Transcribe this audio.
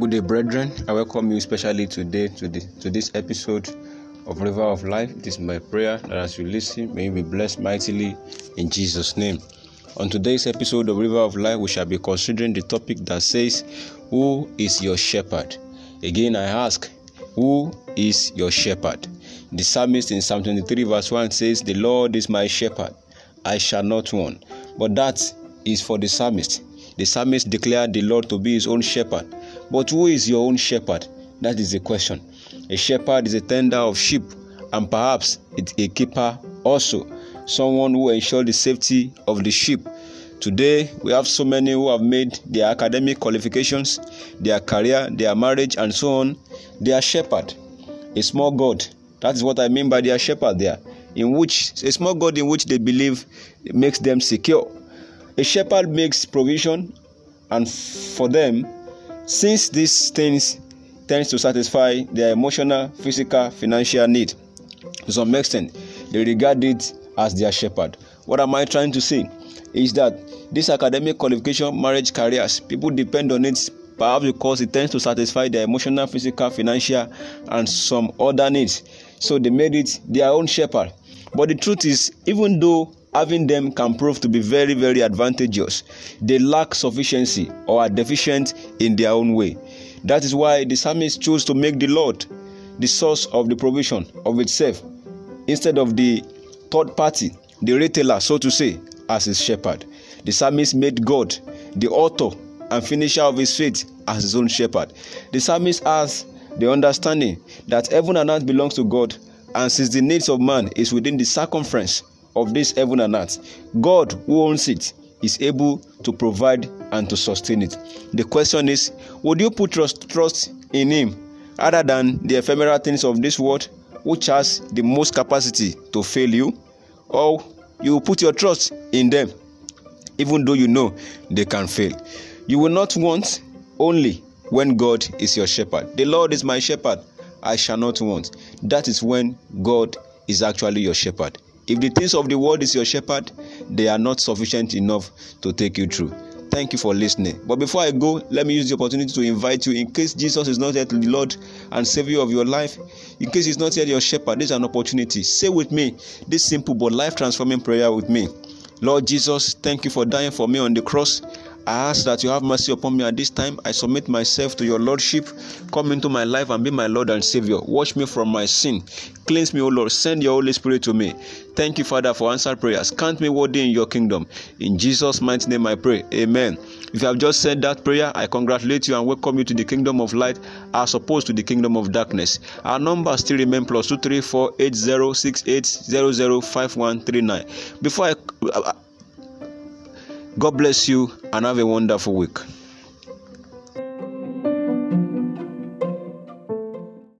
Good day, brethren. I welcome you especially today to, the, to this episode of River of Life. It is my prayer that as you listen, may you be blessed mightily in Jesus' name. On today's episode of River of Life, we shall be considering the topic that says, Who is your shepherd? Again, I ask, Who is your shepherd? The psalmist in Psalm 23, verse 1 says, The Lord is my shepherd, I shall not want. But that is for the psalmist. The psalmist declared the Lord to be his own shepherd. But who is your own shepherd? That is the question. A shepherd is a tender of sheep and perhaps a keeper also, someone who ensures the safety of the sheep. Today, we have so many who have made their academic qualifications, their career, their marriage, and so on. They are shepherd, a small God. That is what I mean by their shepherd there, in which a small God in which they believe makes them secure. A shepherd makes provision, and for them, since these things tends to satisfy their emotional, physical, financial need, to some extent, they regard it as their shepherd. What am I trying to say? Is that this academic qualification, marriage, careers, people depend on it perhaps because it tends to satisfy their emotional, physical, financial, and some other needs. So they made it their own shepherd. But the truth is, even though having them can prove to be very, very advantageous. They lack sufficiency or are deficient in their own way. That is why the psalmist chose to make the Lord the source of the provision of itself instead of the third party, the retailer, so to say, as his shepherd. The psalmist made God the author and finisher of his faith as his own shepherd. The psalmist has the understanding that heaven and earth belongs to God, and since the needs of man is within the circumference of this heaven and earth. God, who owns it, is able to provide and to sustain it. The question is would you put trust, trust in Him other than the ephemeral things of this world, which has the most capacity to fail you? Or you put your trust in them, even though you know they can fail? You will not want only when God is your shepherd. The Lord is my shepherd, I shall not want. That is when God is actually your shepherd. If the things of the world is your shepherd, they are not sufficient enough to take you through. Thank you for listening. But before I go, let me use the opportunity to invite you in case Jesus is not yet the Lord and Savior of your life, in case He's not yet your shepherd, this is an opportunity. Say with me this simple but life transforming prayer with me. Lord Jesus, thank you for dying for me on the cross. I ask that you have mercy upon me at this time. I submit myself to your Lordship. Come into my life and be my Lord and Savior. Wash me from my sin. Cleanse me, O Lord. Send your Holy Spirit to me. Thank you, Father, for answered prayers. Count me worthy in your kingdom. In Jesus' mighty name I pray. Amen. If you have just said that prayer, I congratulate you and welcome you to the kingdom of light as opposed to the kingdom of darkness. Our number still remain plus two three four eight zero six eight zero zero five one three nine. Before I God bless you and have a wonderful week.